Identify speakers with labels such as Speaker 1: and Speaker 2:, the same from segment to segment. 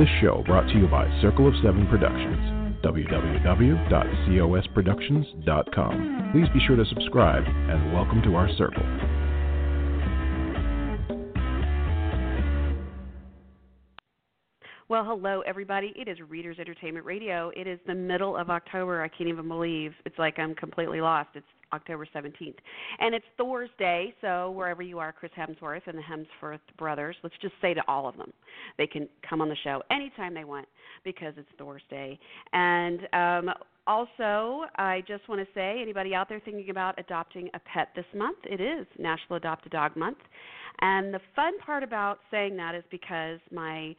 Speaker 1: This show brought to you by Circle of Seven Productions, www.cosproductions.com. Please be sure to subscribe and welcome to our circle.
Speaker 2: Well, hello, everybody. It is Readers Entertainment Radio. It is the middle of October. I can't even believe it's like I'm completely lost. It's October 17th. And it's Thor's Day, so wherever you are, Chris Hemsworth and the Hemsworth brothers, let's just say to all of them, they can come on the show anytime they want because it's Thor's Day. And um, also, I just want to say anybody out there thinking about adopting a pet this month, it is National Adopt a Dog Month. And the fun part about saying that is because my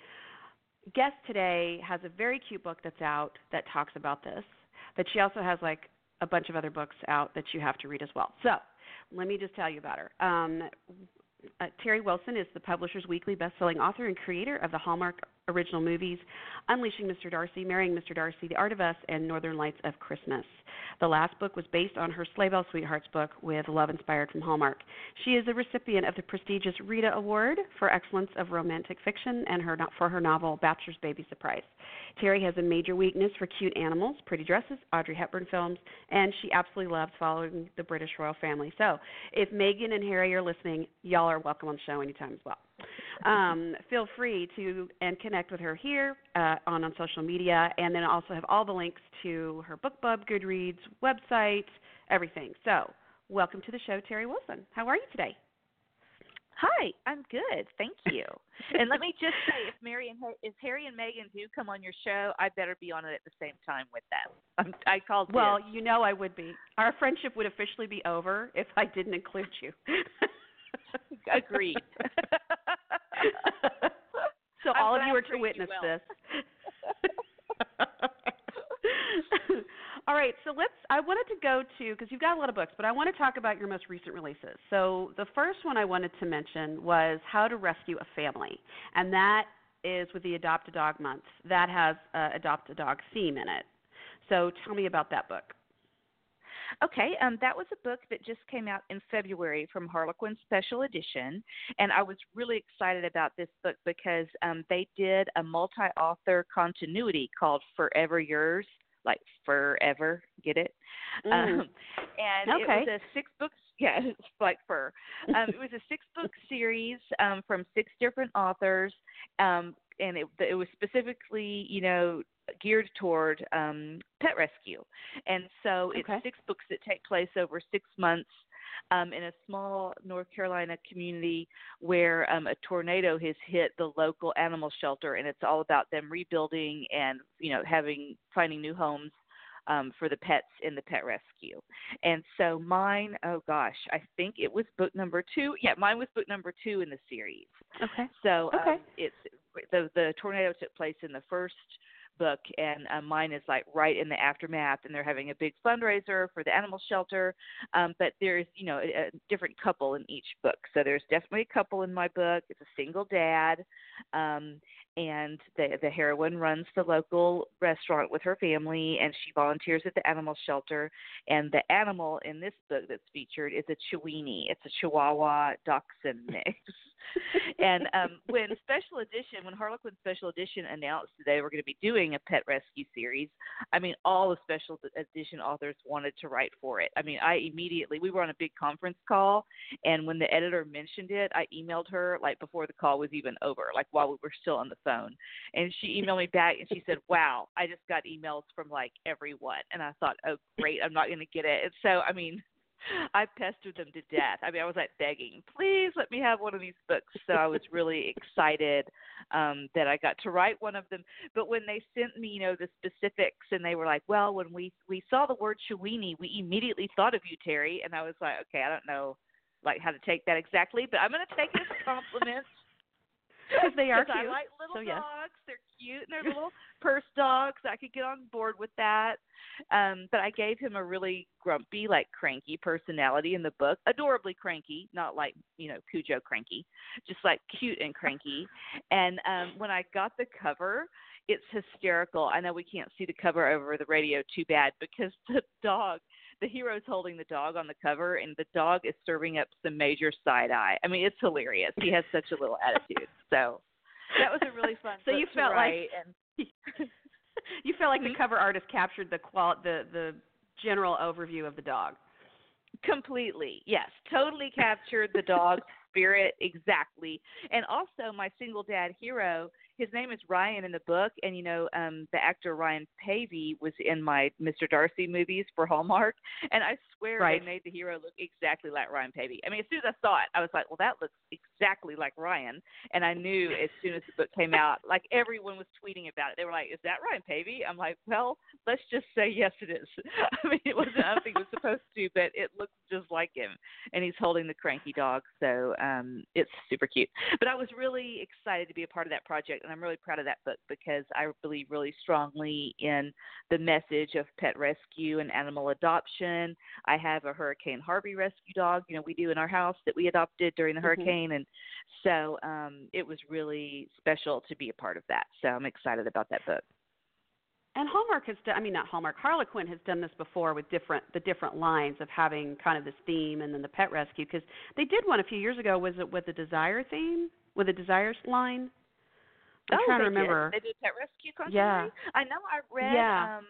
Speaker 2: guest today has a very cute book that's out that talks about this, but she also has like a bunch of other books out that you have to read as well. So let me just tell you about her. Um, uh, Teri Wilson is the publisher's weekly best-selling author and creator of the Hallmark original movies Unleashing Mr. Darcy, Marrying Mr. Darcy, The Art of Us, and Northern Lights of Christmas. The last book was based on her Sleighbell Sweethearts book with Love Inspired from Hallmark. She is a recipient of the prestigious Rita Award for Excellence of Romantic Fiction and her, for her novel Bachelor's Baby Surprise. Teri has a major weakness for cute animals, pretty dresses, Audrey Hepburn films, and she absolutely loves following the British royal family. So if Meghan and Harry are listening, y'all are welcome on the show anytime as well um, feel free to and connect with her here uh, on on social media, and then also have all the links to her BookBub, Goodreads, website, everything. So, welcome to the show, Teri Wilson. How are you today?
Speaker 3: Hi, I'm good, thank you. and let me just say, if Mary and if Harry and Meghan do come on your show, I better be on it at the same time with them. I'm, I called.
Speaker 2: Well, you know I would be. Our friendship would officially be over if I didn't include you.
Speaker 3: Agreed.
Speaker 2: so all of you are to witness this. all right, so let's. I wanted to go to because you've got a lot of books, but I want to talk about your most recent releases. So the first one I wanted to mention was How to Rescue a Family, and that is with the Adopt a Dog Month. That has uh, Adopt a Dog theme in it. So tell me about that book.
Speaker 3: Okay, um, that was a book that just came out in February from Harlequin Special Edition, and I was really excited about this book because um, they did a multi-author continuity called Forever Yours, like forever, get it?
Speaker 2: Mm.
Speaker 3: Um, and
Speaker 2: okay.
Speaker 3: it was a six-book yeah, it's like fur. Um, it was a six book series um, from six different authors, um, and it, it was specifically, you know, geared toward um, pet rescue. And so it's
Speaker 2: okay.
Speaker 3: six books that take place over six months um, in a small North Carolina community where um, a tornado has hit the local animal shelter, and it's all about them rebuilding and you know having finding new homes um, for the pets in the pet rescue. And so mine, oh gosh, I think it was book number two. Yeah, mine was book number two in the series.
Speaker 2: Okay.
Speaker 3: So
Speaker 2: okay.
Speaker 3: Um, it's the the tornado took place in the first book, and uh, mine is like right in the aftermath, and they're having a big fundraiser for the animal shelter. Um, but there's, you know, a, a different couple in each book. So there's definitely a couple in my book. It's a single dad, um, and the the heroine runs the local restaurant with her family, and she volunteers at the animal shelter. And the animal in this book that's featured is a Chiweenie. It's a Chihuahua Dachshund mix. and um, when Special Edition, when Harlequin Special Edition announced that they were going to be doing a pet rescue series, I mean, all the Special Edition authors wanted to write for it. I mean, I immediately, we were on a big conference call, and when the editor mentioned it, I emailed her like before the call was even over, like while we were still on the phone. And she emailed me back and she said, Wow, I just got emails from like everyone. And I thought, Oh, great, I'm not going to get it. And so, I mean, I pestered them to death. I mean, I was like begging, please let me have one of these books. So I was really excited um, that I got to write one of them. But when they sent me, you know, the specifics, and they were like, "Well, when we we saw the word Chiweenie, we immediately thought of you, Teri." And I was like, "Okay, I don't know, like how to take that exactly, but I'm going to take it as a compliment."
Speaker 2: Because they are
Speaker 3: cute.
Speaker 2: I
Speaker 3: like little
Speaker 2: so, yes.
Speaker 3: dogs. They're cute and they're little purse dogs. I could get on board with that. Um, but I gave him a really grumpy, like cranky personality in the book. Adorably cranky, not like, you know, Cujo cranky. Just like cute and cranky. And um when I got the cover, it's hysterical. I know we can't see the cover over the radio too bad because the dog the hero's holding the dog on the cover and the dog is serving up some major side eye. I mean, it's hilarious. He has such a little attitude. So that was a really fun.
Speaker 2: so you felt like
Speaker 3: and
Speaker 2: you felt like the mm-hmm. cover artist captured the qual the the general overview of the dog.
Speaker 3: completely yes, totally captured the dog's spirit exactly. And also, my single dad hero. His name is Ryan in the book, and you know, um, the actor Ryan Paevey was in my Mr. Darcy movies for Hallmark, and I swear
Speaker 2: Right.
Speaker 3: they made the hero look exactly like Ryan Paevey. I mean, as soon as I saw it, I was like, well, that looks exactly like Ryan, and I knew as soon as the book came out, like everyone was tweeting about it. They were like, "Is that Ryan Paevey?" I'm like, "Well, let's just say yes, it is." I mean, it wasn't. I think it was supposed to, but it looks just like him, and he's holding the cranky dog, so um, it's super cute. But I was really excited to be a part of that project, and I'm really proud of that book because I believe really strongly in the message of pet rescue and animal adoption. I have a Hurricane Harvey rescue dog, you know, we do in our house that we adopted during the
Speaker 2: Mhm.
Speaker 3: hurricane, and so um, it was really special to be a part of that. So I'm excited about that book.
Speaker 2: And Hallmark has done I mean not Hallmark, Harlequin has done this before with different the different lines of having kind of this theme and then the pet rescue because they did one a few years ago was it with the desire theme? With the desires line? I'm
Speaker 3: oh,
Speaker 2: trying to remember.
Speaker 3: Did. They did pet rescue constantly.
Speaker 2: Yeah.
Speaker 3: I know. I read.
Speaker 2: Yeah.
Speaker 3: Um,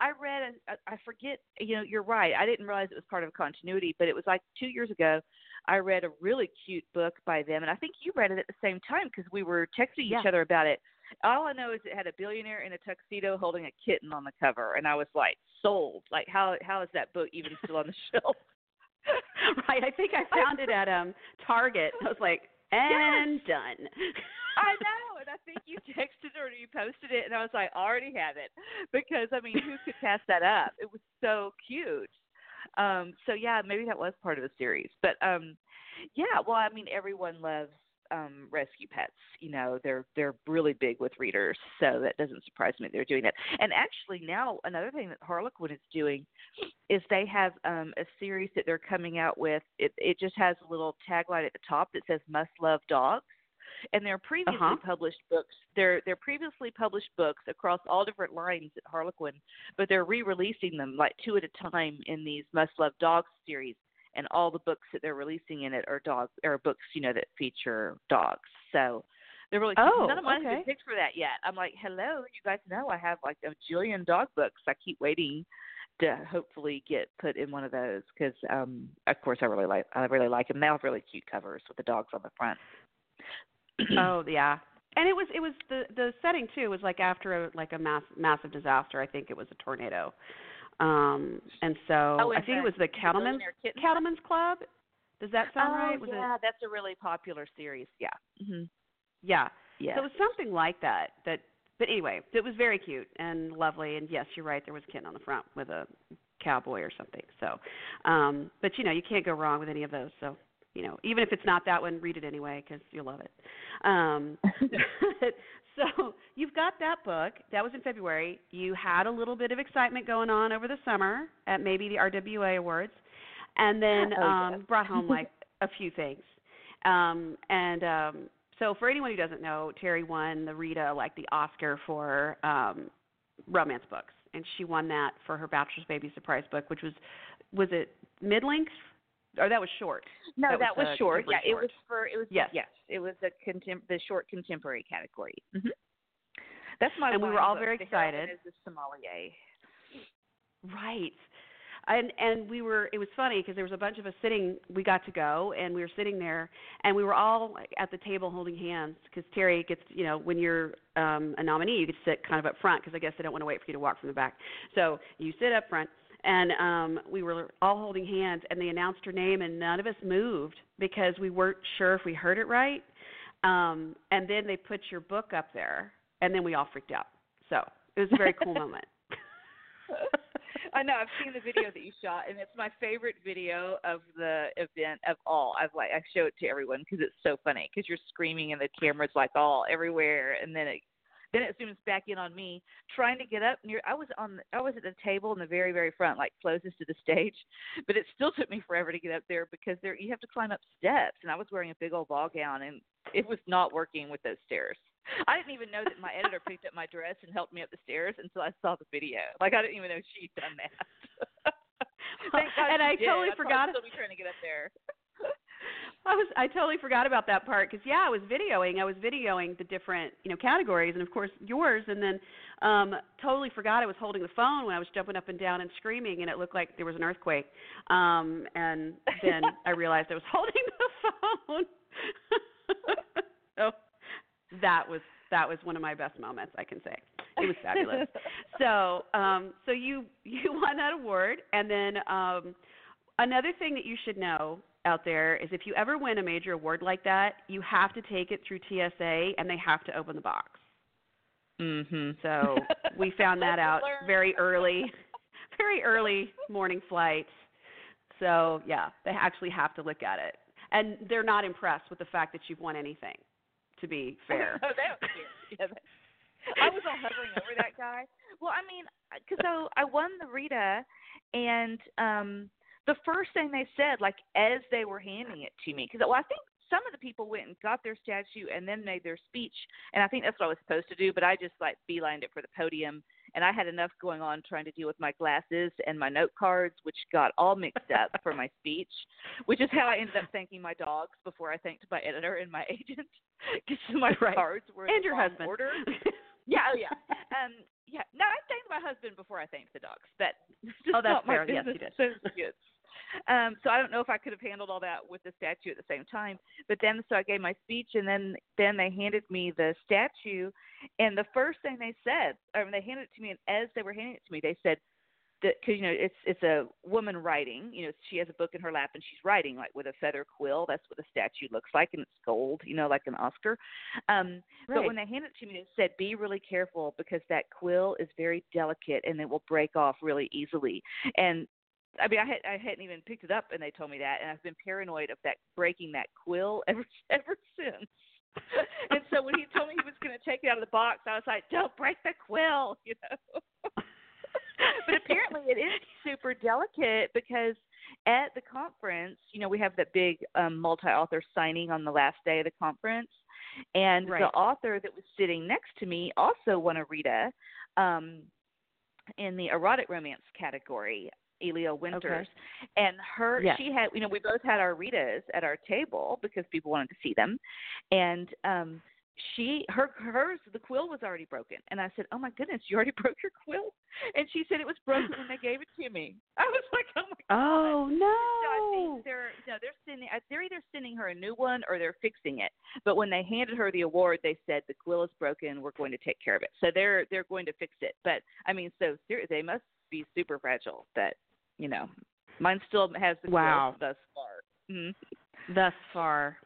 Speaker 3: I read. I forget. You know, you're right. I didn't realize it was part of continuity, but it was like two years ago. I read a really cute book by them, and I think you read it at the same time because we were texting
Speaker 2: Yeah.
Speaker 3: each other about it. All I know is it had a billionaire in a tuxedo holding a kitten on the cover, and I was like, sold. Like, how how is that book even still on the shelf?
Speaker 2: right. I think I found it at um Target. I was like, and done.
Speaker 3: I know, and I think you texted or you posted it, and I was like, I already have it because I mean, who could pass that up? It was so cute. Um, so yeah, maybe that was part of the series, but um, yeah. Well, I mean, everyone loves um rescue pets you know they're they're really big with readers so that doesn't surprise me they're doing that. And actually now another thing that harlequin is doing is they have um a series that they're coming out with. It it just has a little tagline at the top that says must love dogs. And their previously
Speaker 2: Uh-huh.
Speaker 3: published books they're they're previously published books across all different lines at harlequin but they're re-releasing them like two at a time in these must love dogs series and all the books that they're releasing in it are dog or books you know that feature dogs so they're really cute.
Speaker 2: Oh,
Speaker 3: none of mine have been picked for that yet i'm like hello you guys know i have like a jillion dog books i keep waiting to hopefully get put in one of those because um of course i really like i really like them they have really cute covers with the dogs on the front
Speaker 2: oh yeah. And it was it was the the setting too was like after a like a mass massive disaster. I think it was a tornado. Um and so
Speaker 3: Oh,
Speaker 2: I think it was the
Speaker 3: the
Speaker 2: Cattlemen's
Speaker 3: Billionaire Kitten?
Speaker 2: Cattlemen's Club. Does that sound
Speaker 3: oh,
Speaker 2: right? Was
Speaker 3: yeah
Speaker 2: it
Speaker 3: that's a really popular series yeah hmm
Speaker 2: Yeah.
Speaker 3: yeah
Speaker 2: So it was something like that. That, but anyway, it was very cute and lovely. And yes, you're right. There was a kitten on the front with a cowboy or something. So, um, but you know, you can't go wrong with any of those. So, you know, even if it's not that one, read it anyway because you'll love it. Um, so you've got that book. That was in February. You had a little bit of excitement going on over the summer at maybe the RWA Awards, and then
Speaker 3: Oh,
Speaker 2: um,
Speaker 3: yeah.
Speaker 2: brought home like a few things. Um, and um, so for anyone who doesn't know, Teri won the Rita like the Oscar for um, romance books, and she won that for her Bachelor's Baby surprise book, which was was it mid length or that was short?
Speaker 3: No,
Speaker 2: That
Speaker 3: that,
Speaker 2: was
Speaker 3: was, short. Yeah,
Speaker 2: contemporary
Speaker 3: it was for it was
Speaker 2: Yes.
Speaker 3: yes, it was the contem- the short contemporary category. hmm That's my
Speaker 2: And we were all very excited.
Speaker 3: The sommelier.
Speaker 2: Right. And and we were it was funny because there was a bunch of us sitting we got to go and we were sitting there and we were all at the table holding hands because Teri gets you know when you're um a nominee you get to sit kind of up front because I guess they don't want to wait for you to walk from the back so you sit up front and um we were all holding hands and they announced her name and none of us moved because we weren't sure if we heard it right um and then they put your book up there and then we all freaked out so it was a very cool moment
Speaker 3: I know. I've seen the video that you shot, and it's my favorite video of the event of all. I've like I show it to everyone because it's so funny because you're screaming and the camera's like all everywhere, and then it then it zooms back in on me trying to get up near. I was on I was at the table in the very very front, like closest to the stage, but it still took me forever to get up there because there you have to climb up steps, and I was wearing a big old ball gown, and it was not working with those stairs. I didn't even know that my editor picked up my dress and helped me up the stairs until I saw the video. Like I didn't even know she'd done that.
Speaker 2: And I
Speaker 3: did.
Speaker 2: totally
Speaker 3: I'd
Speaker 2: forgot
Speaker 3: still be trying to get up there.
Speaker 2: I was I totally forgot about that part because yeah, I was videoing. I was videoing the different you know categories and of course yours, and then um totally forgot I was holding the phone when I was jumping up and down and screaming, and it looked like there was an earthquake. Um And then I realized I was holding the phone. so that was that was one of my best moments, I can say. It was fabulous. so um so you you won that award, and then um another thing that you should know out there is if you ever win a major award like that, you have to take it through TSA and they have to open the box.
Speaker 3: Mhm.
Speaker 2: So we found that out very early, very early morning flight. So yeah, they actually have to look at it, and they're not impressed with the fact that you've won anything. To be fair.
Speaker 3: oh, that was weird. Yeah, that, I was all hovering over that guy. Well, I mean, because so I won the Rita, and um the first thing they said, like as they were handing it to me, because well, I think some of the people went and got their statue and then made their speech, and I think that's what I was supposed to do. But I just like beelined it for the podium, and I had enough going on trying to deal with my glasses and my note cards, which got all mixed up for my speech, which is how I ended up thanking my dogs before I thanked my editor and my agent, because my
Speaker 2: right.
Speaker 3: cards were
Speaker 2: and your husband.
Speaker 3: order. yeah, oh yeah. Um, yeah. No, I thanked my husband before I thanked the dogs, but
Speaker 2: Oh, that's
Speaker 3: not my
Speaker 2: fair. Yes, you
Speaker 3: business
Speaker 2: did.
Speaker 3: Um, so I don't know if I could have handled all that with the statue at the same time. But then, so I gave my speech, and then then they handed me the statue, and the first thing they said, or they handed it to me, and as they were handing it to me, they said that because you know it's it's a woman writing, you know she has a book in her lap and she's writing like with a feather quill. That's what the statue looks like, and it's gold, you know, like an Oscar. Um, But when they handed it to me, they said, "Be really careful because that quill is very delicate and it will break off really easily." And I mean, I had I hadn't even picked it up, and they told me that, and I've been paranoid of that breaking that quill ever ever since. and so when he told me he was going to take it out of the box, I was like, "Don't break the quill," you know. but apparently, it is super delicate because at the conference, you know, we have that big um, multi-author signing on the last day of the conference, and
Speaker 2: Right.
Speaker 3: the author that was sitting next to me also won a Rita um, in the erotic romance category. Elia Winters, and her
Speaker 2: Yes.
Speaker 3: she had you know we both had our Ritas at our table because people wanted to see them, and um she her hers the quill was already broken and i said oh my goodness you already broke your quill and she said it was broken when they gave it to me i was like oh my god
Speaker 2: Oh
Speaker 3: so I
Speaker 2: no!
Speaker 3: think they're no, they're sending they're either sending her a new one or they're fixing it. But when they handed her the award, they said the quill is broken. We're going to take care of it. So they're they're going to fix it. But I mean, so they must be super fragile. But you know, mine still has the
Speaker 2: Wow.
Speaker 3: thus far. Mm.
Speaker 2: Thus far,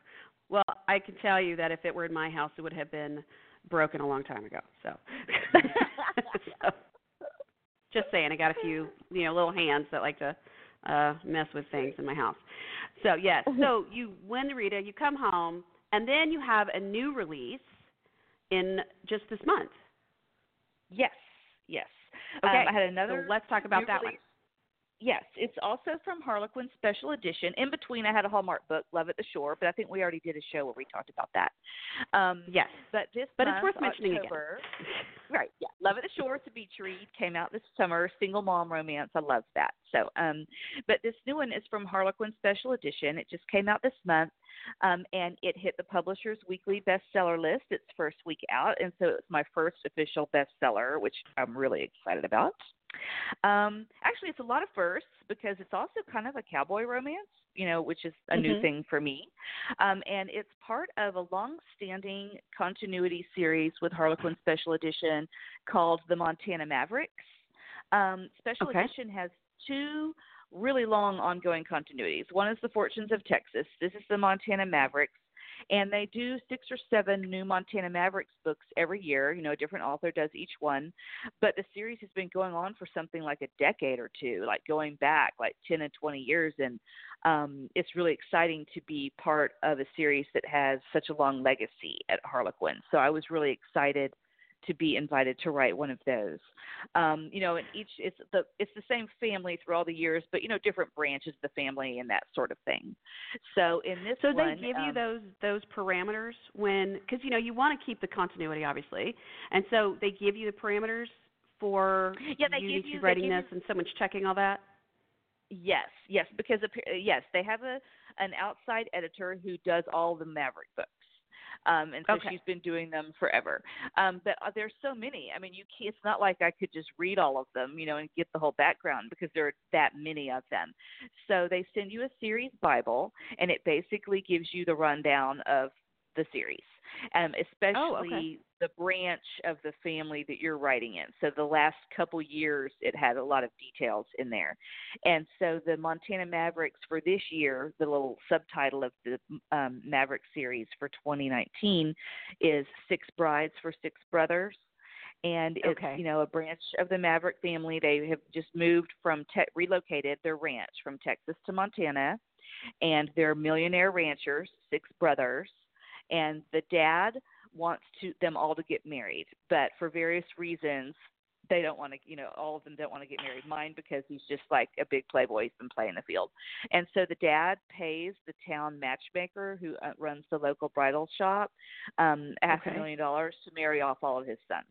Speaker 2: well, I can tell you that if it were in my house, it would have been broken a long time ago. So, so just saying, I got a few, you know, little hands that like to uh mess with things in my house. So yes, so you win the Rita, you come home, and then you have a new release in just this month.
Speaker 3: Yes, yes.
Speaker 2: Okay,
Speaker 3: Um, I had another.
Speaker 2: so let's talk about that one.
Speaker 3: Yes, it's also from Harlequin Special Edition. In between, I had a Hallmark book, Love at the Shore, but I think we already did a show where we talked about that. Um,
Speaker 2: Yes.
Speaker 3: But this
Speaker 2: But it's worth mentioning again.
Speaker 3: Right, yeah. Love at the Shore, it's a beach read, came out this summer, single mom romance. I love that. So, um, but this new one is from Harlequin Special Edition. It just came out this month, um, and it hit the publisher's weekly bestseller list its first week out, and so it's my first official bestseller, which I'm really excited about. Um, actually, it's a lot of firsts because it's also kind of a cowboy romance, you know, which is a new
Speaker 2: Mhm.
Speaker 3: thing for me. Um, and it's part of a long-standing continuity series with Harlequin Special Edition called the Montana Mavericks. Um, Special
Speaker 2: Okay.
Speaker 3: Edition has two really long ongoing continuities. One is the Fortunes of Texas. This is the Montana Mavericks. And they do six or seven new Montana Mavericks books every year. You know, a different author does each one. But the series has been going on for something like a decade or two, like going back like 10 and 20 years. And um, it's really exciting to be part of a series that has such a long legacy at Harlequin. So I was really excited to be invited to write one of those. Um, you know, and each it's the it's the same family through all the years, but you know, different branches of the family and that sort of thing. So in this
Speaker 2: So
Speaker 3: one,
Speaker 2: they give you
Speaker 3: um,
Speaker 2: those those parameters when because you know you want to keep the continuity obviously, and so they give you the parameters for
Speaker 3: Yeah, they
Speaker 2: you
Speaker 3: give
Speaker 2: to
Speaker 3: you-
Speaker 2: writing
Speaker 3: give
Speaker 2: this, and someone's checking all that.
Speaker 3: Yes, yes, because uh, yes, they have a an outside editor who does all the Maverick books. Um, and so
Speaker 2: okay.
Speaker 3: she's been doing them forever. Um, but uh, there's so many. I mean, you can't, it's not like I could just read all of them, you know, and get the whole background because there are that many of them. So they send you a series Bible, and it basically gives you the rundown of the series, um, especially
Speaker 2: oh, okay.
Speaker 3: the branch of the family that you're writing in. So the last couple years, it had a lot of details in there, and so the Montana Mavericks for this year, the little subtitle of the um, Maverick series for 2019 is Six Brides for Six Brothers. And it's
Speaker 2: okay.
Speaker 3: you know a branch of the Maverick family. They have just moved from te- relocated their ranch from Texas to Montana, and they're millionaire ranchers, six brothers and the dad wants to them all to get married, but for various reasons they don't want to you know all of them don't want to get married mine because he's just like a big playboy he's been playing the field and so the dad pays the town matchmaker who uh, runs the local bridal shop um half
Speaker 2: okay.
Speaker 3: a million dollars to marry off all of his sons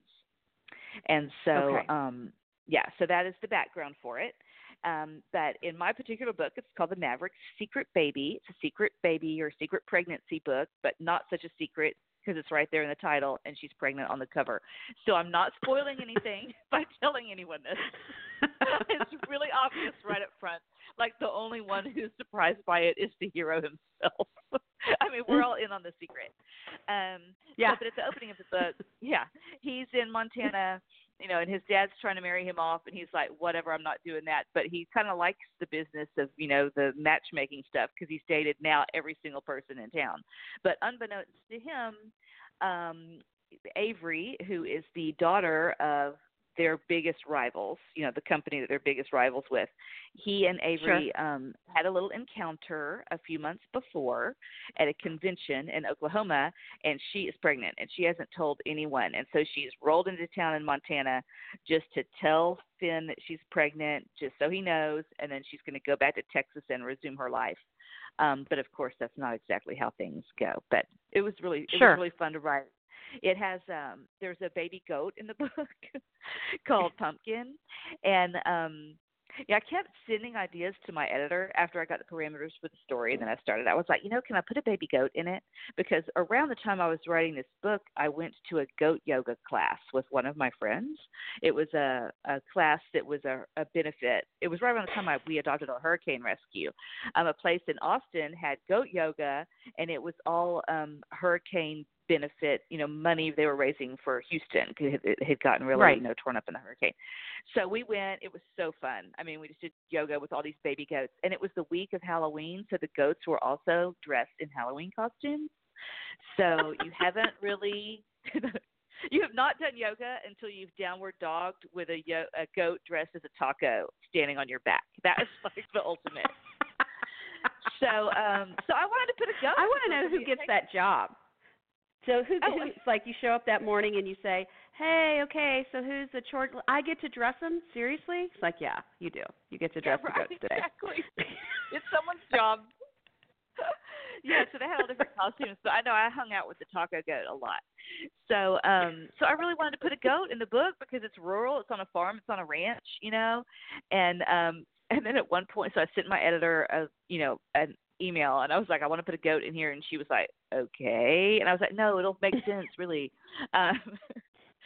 Speaker 3: and so
Speaker 2: okay.
Speaker 3: um yeah so that is the background for it um, but in my particular book, it's called The Maverick Secret Baby. It's a secret baby or secret pregnancy book, but not such a secret because it's right there in the title and she's pregnant on the cover. So I'm not spoiling anything by telling anyone this. it's really obvious right up front. Like the only one who's surprised by it is the hero himself. I mean, we're all in on the secret. Um
Speaker 2: yeah.
Speaker 3: So, but at the opening of the book, yeah, he's in Montana you know, and his dad's trying to marry him off, and he's like, whatever, I'm not doing that. But he kind of likes the business of, you know, the matchmaking stuff because he's dated now every single person in town. But unbeknownst to him, um, Avery, who is the daughter of their biggest rivals, you know, the company that they're biggest rivals with. He and Avery
Speaker 2: sure.
Speaker 3: um had a little encounter a few months before at a convention in Oklahoma and she is pregnant and she hasn't told anyone. And so she's rolled into town in Montana just to tell Finn that she's pregnant just so he knows and then she's going to go back to Texas and resume her life. Um, but of course, that's not exactly how things go. But it was really it
Speaker 2: sure.
Speaker 3: was really fun to write it has um there's a baby goat in the book called Pumpkin and um yeah, I kept sending ideas to my editor after I got the parameters for the story and then I started. I was like, you know, can I put a baby goat in it? Because around the time I was writing this book, I went to a goat yoga class with one of my friends. It was a, a class that was a, a benefit. It was right around the time I, we adopted a hurricane rescue. Um, a place in Austin had goat yoga and it was all um, hurricane benefit, you know, money they were raising for Houston because it had gotten really,
Speaker 2: right.
Speaker 3: you know, torn up in the hurricane. So we went. It was so fun. I mean, we just did yoga with all these baby goats, and it was the week of Halloween, so the goats were also dressed in Halloween costumes. So you haven't really. You have not done yoga until you've downward dogged with a, yo- a goat dressed as a taco standing on your back. That is like the ultimate. So, um, so I wanted to put a goat.
Speaker 2: I want to know who gets that job. So who,
Speaker 3: Oh,
Speaker 2: who it's like you show up that morning and you say, "Hey, okay, so who's the chore? I get to dress them. Seriously?" It's like, "Yeah, you do. You get to dress
Speaker 3: yeah,
Speaker 2: the goats today."
Speaker 3: Exactly. it's someone's job. yeah, so they had all different costumes, but I know I hung out with the taco goat a lot. So, um, so I really wanted to put a goat in the book because it's rural, it's on a farm, it's on a ranch, you know, and um, and then at one point, so I sent my editor a, you know, an email and I was like, I want to put a goat in here and she was like, Okay and I was like, No, it'll make sense really. Um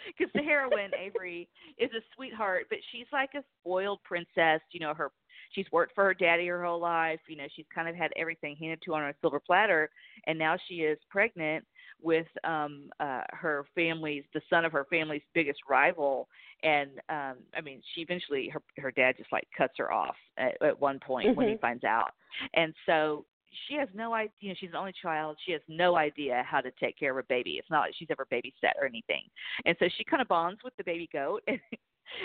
Speaker 3: because the heroine Avery is a sweetheart, but she's like a spoiled princess. You know, her she's worked for her daddy her whole life. You know, she's kind of had everything handed to her on a silver platter, and now she is pregnant with um uh her family's the son of her family's biggest rival. And um i mean she eventually her her dad just like cuts her off at, at one point mm-hmm. when he finds out. And so she has no idea you know she's an only child. She has no idea how to take care of a baby. It's not like she's ever babysat or anything. And so she kind of bonds with the baby goat and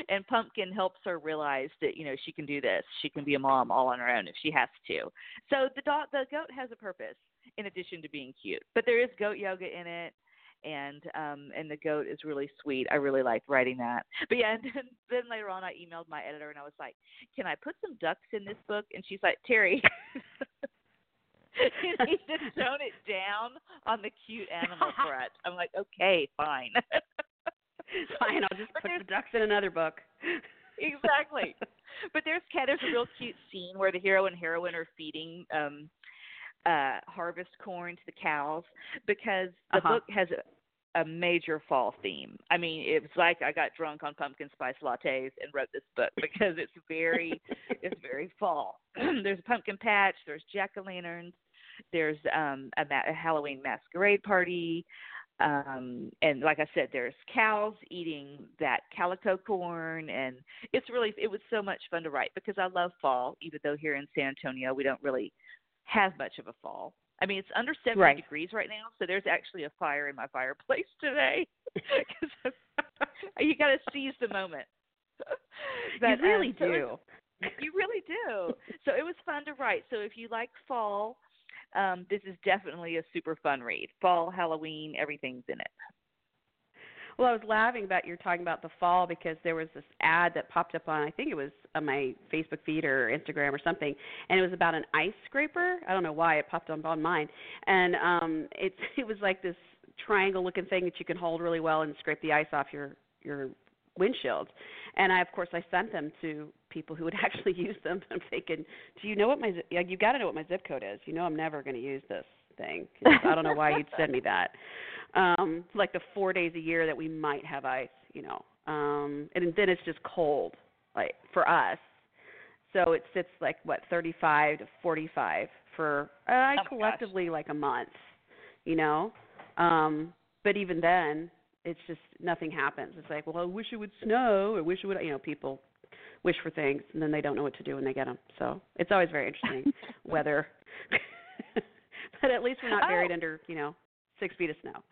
Speaker 3: and pumpkin helps her realize that you know she can do this. She can be a mom all on her own if she has to. So the dog the goat has a purpose in addition to being cute but there is goat yoga in it and um and the goat is really sweet i really liked writing that but yeah and then, then later on i emailed my editor and i was like can i put some ducks in this book and she's like teri you need to tone it down on the cute animal front. I'm like, okay, fine.
Speaker 2: fine, I'll just put the ducks in another book.
Speaker 3: exactly. But there's. There's a real cute scene where the hero and heroine are feeding um uh harvest corn to the cows because the
Speaker 2: Uh-huh.
Speaker 3: book has a, a major fall theme. I mean, it was like I got drunk on pumpkin spice lattes and wrote this book because it's very it's very fall. there's a pumpkin patch, there's jack o' lanterns, there's um a, ma- a Halloween masquerade party, um and like I said, there's cows eating that calico corn, and it's really it was so much fun to write because I love fall, even though here in San Antonio we don't really have much of a fall. I mean, it's under 70
Speaker 2: Right.
Speaker 3: degrees right now, so there's actually a fire in my fireplace today. you got to seize the moment. But,
Speaker 2: you
Speaker 3: um,
Speaker 2: really
Speaker 3: so
Speaker 2: do.
Speaker 3: you really do. So it was fun to write. So if you like fall, um, this is definitely a super fun read. Fall, Halloween, everything's in it.
Speaker 2: Well, I was laughing about you're talking about the fall because there was this ad that popped up on I think it was on my Facebook feed or Instagram or something, and it was about an ice scraper. I don't know why it popped up on mine, and um, it's it was like this triangle looking thing that you can hold really well and scrape the ice off your your windshield. And I of course I sent them to people who would actually use them. I'm thinking, do you know what my you got to know what my zip code is. You know I'm never going to use this thing. I don't know why you'd send me that um like the four days a year that we might have ice you know um and then it's just cold like for us. So it sits like what thirty five to forty five for uh,
Speaker 3: Oh my gosh.
Speaker 2: collectively like a month you know? Um but even then it's just nothing happens. It's like well i wish it would snow. I wish it would you know people wish for things and then they don't know what to do when they get them so it's always very interesting weather. But at least we're not buried
Speaker 3: Oh.
Speaker 2: under you know six feet of snow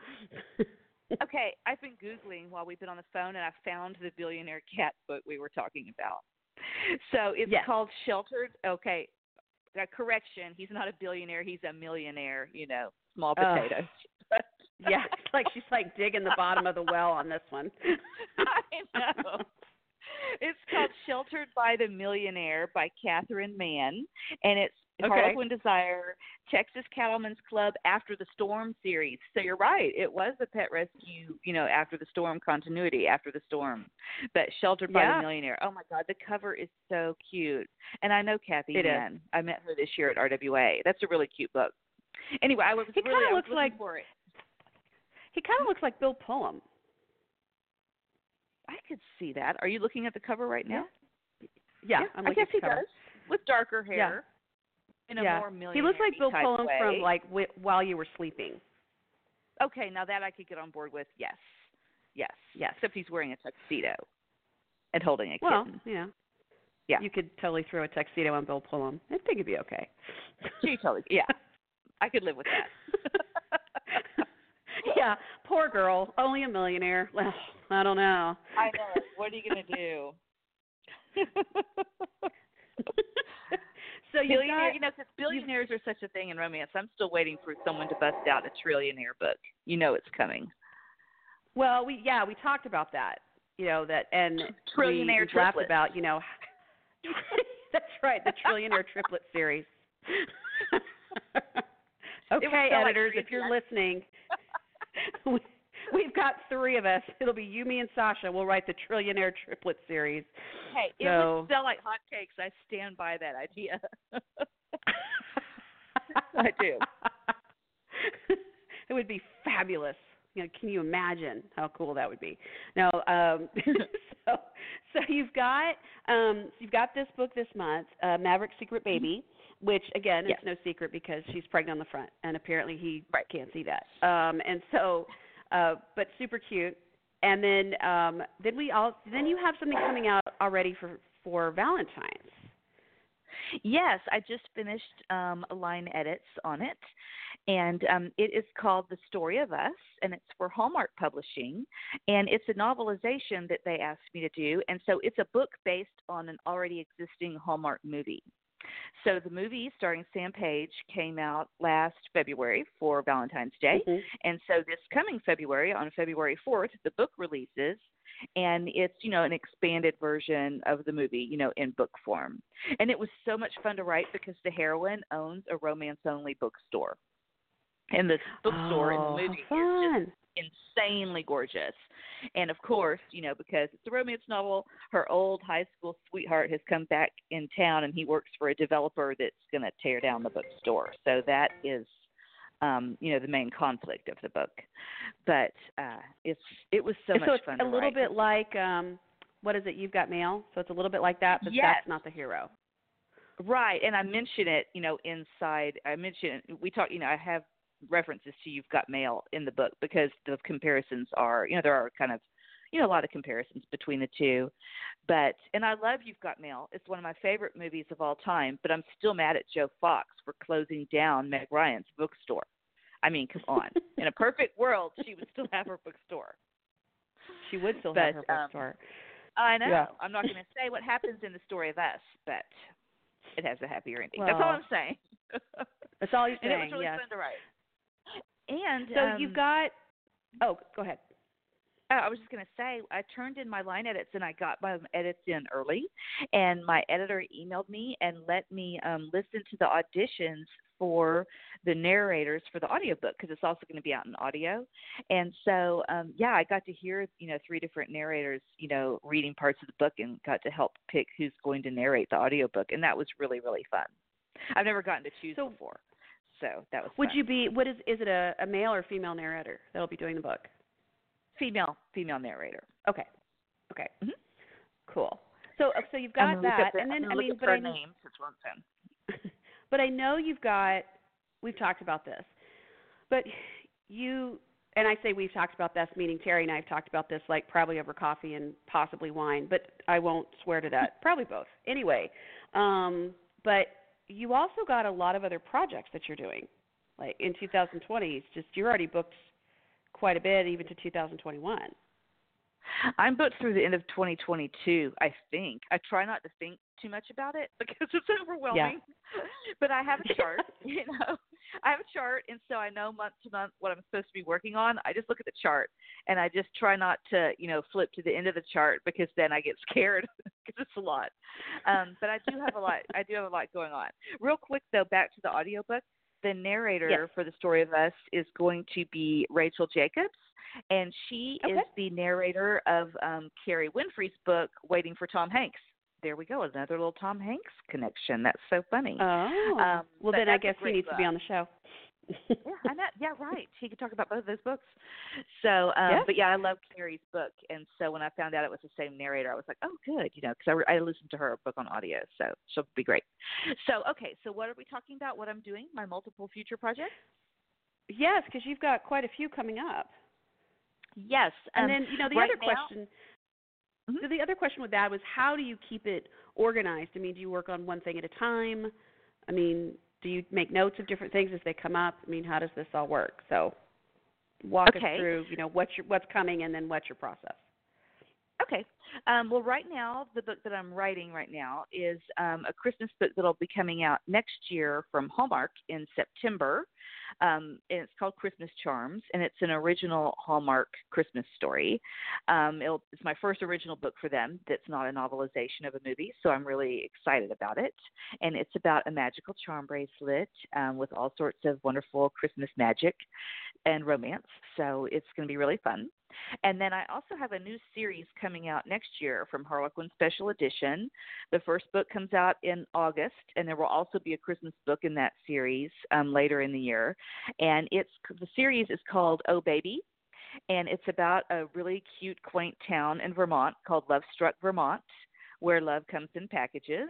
Speaker 3: okay, I've been Googling while we've been on the phone and I found the billionaire cat book we were talking about. So it's
Speaker 2: Yes.
Speaker 3: called Sheltered. Okay, uh, correction. He's not a billionaire. He's a millionaire. You know, small potatoes.
Speaker 2: yeah, it's like she's like digging the bottom of the well on this one.
Speaker 3: I know. It's called Sheltered by the Millionaire by Catherine Mann, and it's
Speaker 2: Okay.
Speaker 3: Harlequin Desire, Texas Cattlemen's Club After the Storm series. So you're right, it was the pet rescue, you know, after the storm continuity, after the storm. But Sheltered by
Speaker 2: Yeah.
Speaker 3: the Millionaire. Oh my God, the cover is so cute. And I know Kathy
Speaker 2: It is.
Speaker 3: Mann. I met her this year at RWA. That's a really cute book. Anyway, I was
Speaker 2: He
Speaker 3: really I was
Speaker 2: looks
Speaker 3: looking
Speaker 2: like-
Speaker 3: for it.
Speaker 2: He kind of looks like Bill Pullman.
Speaker 3: I could see that. Are you looking at the cover right now?
Speaker 2: Yeah, I'm
Speaker 3: I guess he
Speaker 2: cover.
Speaker 3: does. With darker hair. In a
Speaker 2: yeah.
Speaker 3: more
Speaker 2: he looks like Bill Pullman
Speaker 3: way.
Speaker 2: from like wi- while you were sleeping.
Speaker 3: Okay, now that I could get on board with. Yes. Yes.
Speaker 2: Yes.
Speaker 3: Except he's wearing a tuxedo and holding a
Speaker 2: Well,
Speaker 3: kitten.
Speaker 2: yeah.
Speaker 3: Yeah.
Speaker 2: You could totally throw a tuxedo on Bill Pullman. I think it'd be okay.
Speaker 3: She totally. Yeah. I could live with that.
Speaker 2: yeah, poor girl, only a millionaire. Well, I don't know.
Speaker 3: I know. What are you gonna do?
Speaker 2: so you
Speaker 3: Billionaire, you know, because billionaires are such a thing in romance. I'm still waiting for someone to bust out a trillionaire book. You know it's coming.
Speaker 2: Well, we yeah, we talked about that. You know that, and
Speaker 3: Trillionaire
Speaker 2: we, we laughed about you know. that's right, the trillionaire triplet series. okay,
Speaker 3: spelled like
Speaker 2: editors, if you're listening, we've got three of us. It'll be you, me, and Sasha. We'll write the trillionaire triplet series.
Speaker 3: Hey, it would sell like hotcakes. I stand by that idea. I do.
Speaker 2: it would be fabulous. You know, can you imagine how cool that would be? Now, um, so so you've got um, you've got this book this month, uh, Maverick Secret Baby, which again
Speaker 3: Yes.
Speaker 2: it's no secret because she's pregnant on the front, and apparently he
Speaker 3: Right.
Speaker 2: can't see that. Um, and so, uh, but super cute. And then um, then we all then you have something coming out already for for Valentine's.
Speaker 3: Yes, I just finished um, line edits on it, and um, it is called The Story of Us, and it's for Hallmark Publishing, and it's a novelization that they asked me to do, and so it's a book based on an already existing Hallmark movie. So the movie starring Sam Page came out last February for Valentine's Day,
Speaker 2: Mhm.
Speaker 3: and so this coming February, on February 4th, the book releases, and it's, you know, an expanded version of the movie, you know, in book form. And it was so much fun to write because the heroine owns a romance only bookstore. And the bookstore
Speaker 2: oh,
Speaker 3: in the movie
Speaker 2: how
Speaker 3: is just insanely gorgeous. And of course, you know, because it's a romance novel, her old high school sweetheart has come back in town and he works for a developer that's going to tear down the bookstore. So that is um, you know, the main conflict of the book. But uh it's it was so,
Speaker 2: so
Speaker 3: much
Speaker 2: it's
Speaker 3: fun.
Speaker 2: a little
Speaker 3: write.
Speaker 2: bit like um what is it? You've got mail. So it's a little bit like that, but
Speaker 3: Yes.
Speaker 2: that's not the hero.
Speaker 3: Right, and I mention it, you know, inside. I mention it. We talk, you know, I have references to "You've Got Mail" in the book because the comparisons are, you know, there are kind of, you know, a lot of comparisons between the two. But and I love "You've Got Mail." It's one of my favorite movies of all time. But I'm still mad at Joe Fox for closing down Meg Ryan's bookstore. I mean, come on. in a perfect world, she would still have her bookstore.
Speaker 2: She would still
Speaker 3: But,
Speaker 2: have her
Speaker 3: um,
Speaker 2: bookstore.
Speaker 3: I know.
Speaker 2: Yeah.
Speaker 3: I'm not going to say what happens in the story of us, but it has a happier ending. That's all I'm saying.
Speaker 2: That's all you're saying.
Speaker 3: and it was really
Speaker 2: yes.
Speaker 3: fun to write. And
Speaker 2: So
Speaker 3: um,
Speaker 2: you've got. Oh, go ahead.
Speaker 3: Oh, I was just going to say, I turned in my line edits and I got my edits in early. And my editor emailed me and let me um, listen to the auditions for the narrators for the audiobook because it's also going to be out in audio. And so, um, yeah, I got to hear, you know, three different narrators, you know, reading parts of the book and got to help pick who's going to narrate the audiobook. And that was really, really fun. I've never gotten to choose
Speaker 2: So-
Speaker 3: before. So that was
Speaker 2: Would
Speaker 3: fun.
Speaker 2: you be? What is? Is it a, a male or female narrator that'll be doing the book?
Speaker 3: female female narrator.
Speaker 2: Okay. Okay.
Speaker 3: Mhm.
Speaker 2: Cool. So uh, so you've got that,
Speaker 3: the-
Speaker 2: and then I mean, but I
Speaker 3: name since we're on the phone.
Speaker 2: but I know you've got. We've talked about this, but you and I say we've talked about this, meaning Teri and I have talked about this, like probably over coffee and possibly wine, but I won't swear to that. probably both. Anyway, um, but you also got a lot of other projects that you're doing, like in 2020. It's just you're already booked quite a bit, even to 2021.
Speaker 3: I'm booked through the end of 2022, I think. I try not to think too much about it because it's overwhelming. Yeah. but I have a chart, you know. I have a chart and so I know month to month what I'm supposed to be working on. I just look at the chart and I just try not to, you know, flip to the end of the chart because then I get scared because it's a lot. Um but I do have a lot I do have a lot going on. Real quick though, back to the audiobook. The narrator
Speaker 2: Yes.
Speaker 3: for the story of us is going to be Rachel Jacobs and she
Speaker 2: Okay.
Speaker 3: is the narrator of um, Kerry Winfrey's book, Waiting for Tom Hanks. There we go, another little Tom Hanks connection. That's so funny.
Speaker 2: Oh.
Speaker 3: Um,
Speaker 2: well, then I guess he needs to be on the show.
Speaker 3: Yeah, I know. Yeah, right. She could talk about both of those books. So, um,
Speaker 2: Yeah.
Speaker 3: but yeah, I love Kerry's book, and so when I found out it was the same narrator, I was like, oh, good, you know, because I, re- I listened to her book on audio, so she'll be great. So, okay, so what are we talking about? What I'm doing? My multiple future projects?
Speaker 2: Yes, because you've got quite a few coming up.
Speaker 3: Yes.
Speaker 2: And
Speaker 3: um,
Speaker 2: then you know the
Speaker 3: right
Speaker 2: other
Speaker 3: now-
Speaker 2: question.
Speaker 3: Mhm.
Speaker 2: so The other question with that was how do you keep it organized? I mean, do you work on one thing at a time? I mean, do you make notes of different things as they come up? I mean, how does this all work? So, walk
Speaker 3: Okay.
Speaker 2: us through. You know, what's your what's coming, and then what's your process?
Speaker 3: Okay. Um, well, right now, the book that I'm writing right now is um, a Christmas book that'll be coming out next year from Hallmark in September. Um, and it's called Christmas Charms, and it's an original Hallmark Christmas story. Um, it's my first original book for them that's not a novelization of a movie, so I'm really excited about it. And it's about a magical charm bracelet um, with all sorts of wonderful Christmas magic and romance. So it's going to be really fun. And then I also have a new series coming out next year from Harlequin Special Edition. The first book comes out in August, and there will also be a Christmas book in that series um, later in the year. And it's the series is called Oh Baby, and it's about a really cute, quaint town in Vermont called Love Struck Vermont. Where love comes in packages,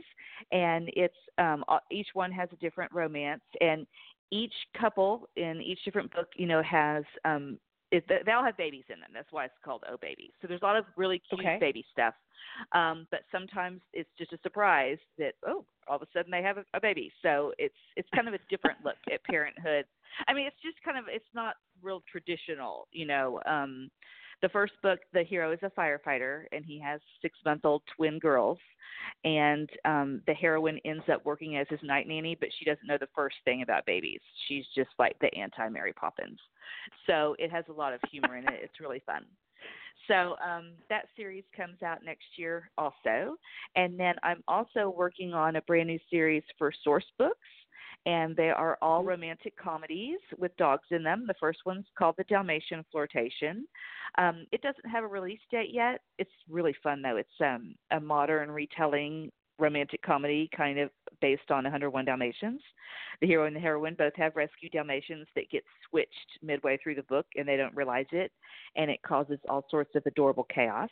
Speaker 3: and it's um, each one has a different romance, and each couple in each different book, you know, has um, it, they all have babies in them. That's why it's called Oh Baby. So there's a lot of really cute
Speaker 2: Okay.
Speaker 3: baby stuff. Um, but sometimes it's just a surprise that oh, all of a sudden they have a, a baby. So it's it's kind of a different look at parenthood. I mean, it's just kind of it's not real traditional, you know. Um, the first book, the hero is a firefighter, and he has six-month-old twin girls. And um, the heroine ends up working as his night nanny, but she doesn't know the first thing about babies. She's just like the anti-Mary Poppins. So it has a lot of humor in it. It's really fun. So um, that series comes out next year also. And then I'm also working on a brand new series for Source Books. And they are all romantic comedies with dogs in them. The first one's called The Dalmatian Flirtation. Um, it doesn't have a release date yet. It's really fun though. It's um, a modern retelling romantic comedy kind of based on 101 Dalmatians. The hero and the heroine both have rescue Dalmatians that get switched midway through the book and they don't realize it, and it causes all sorts of adorable chaos.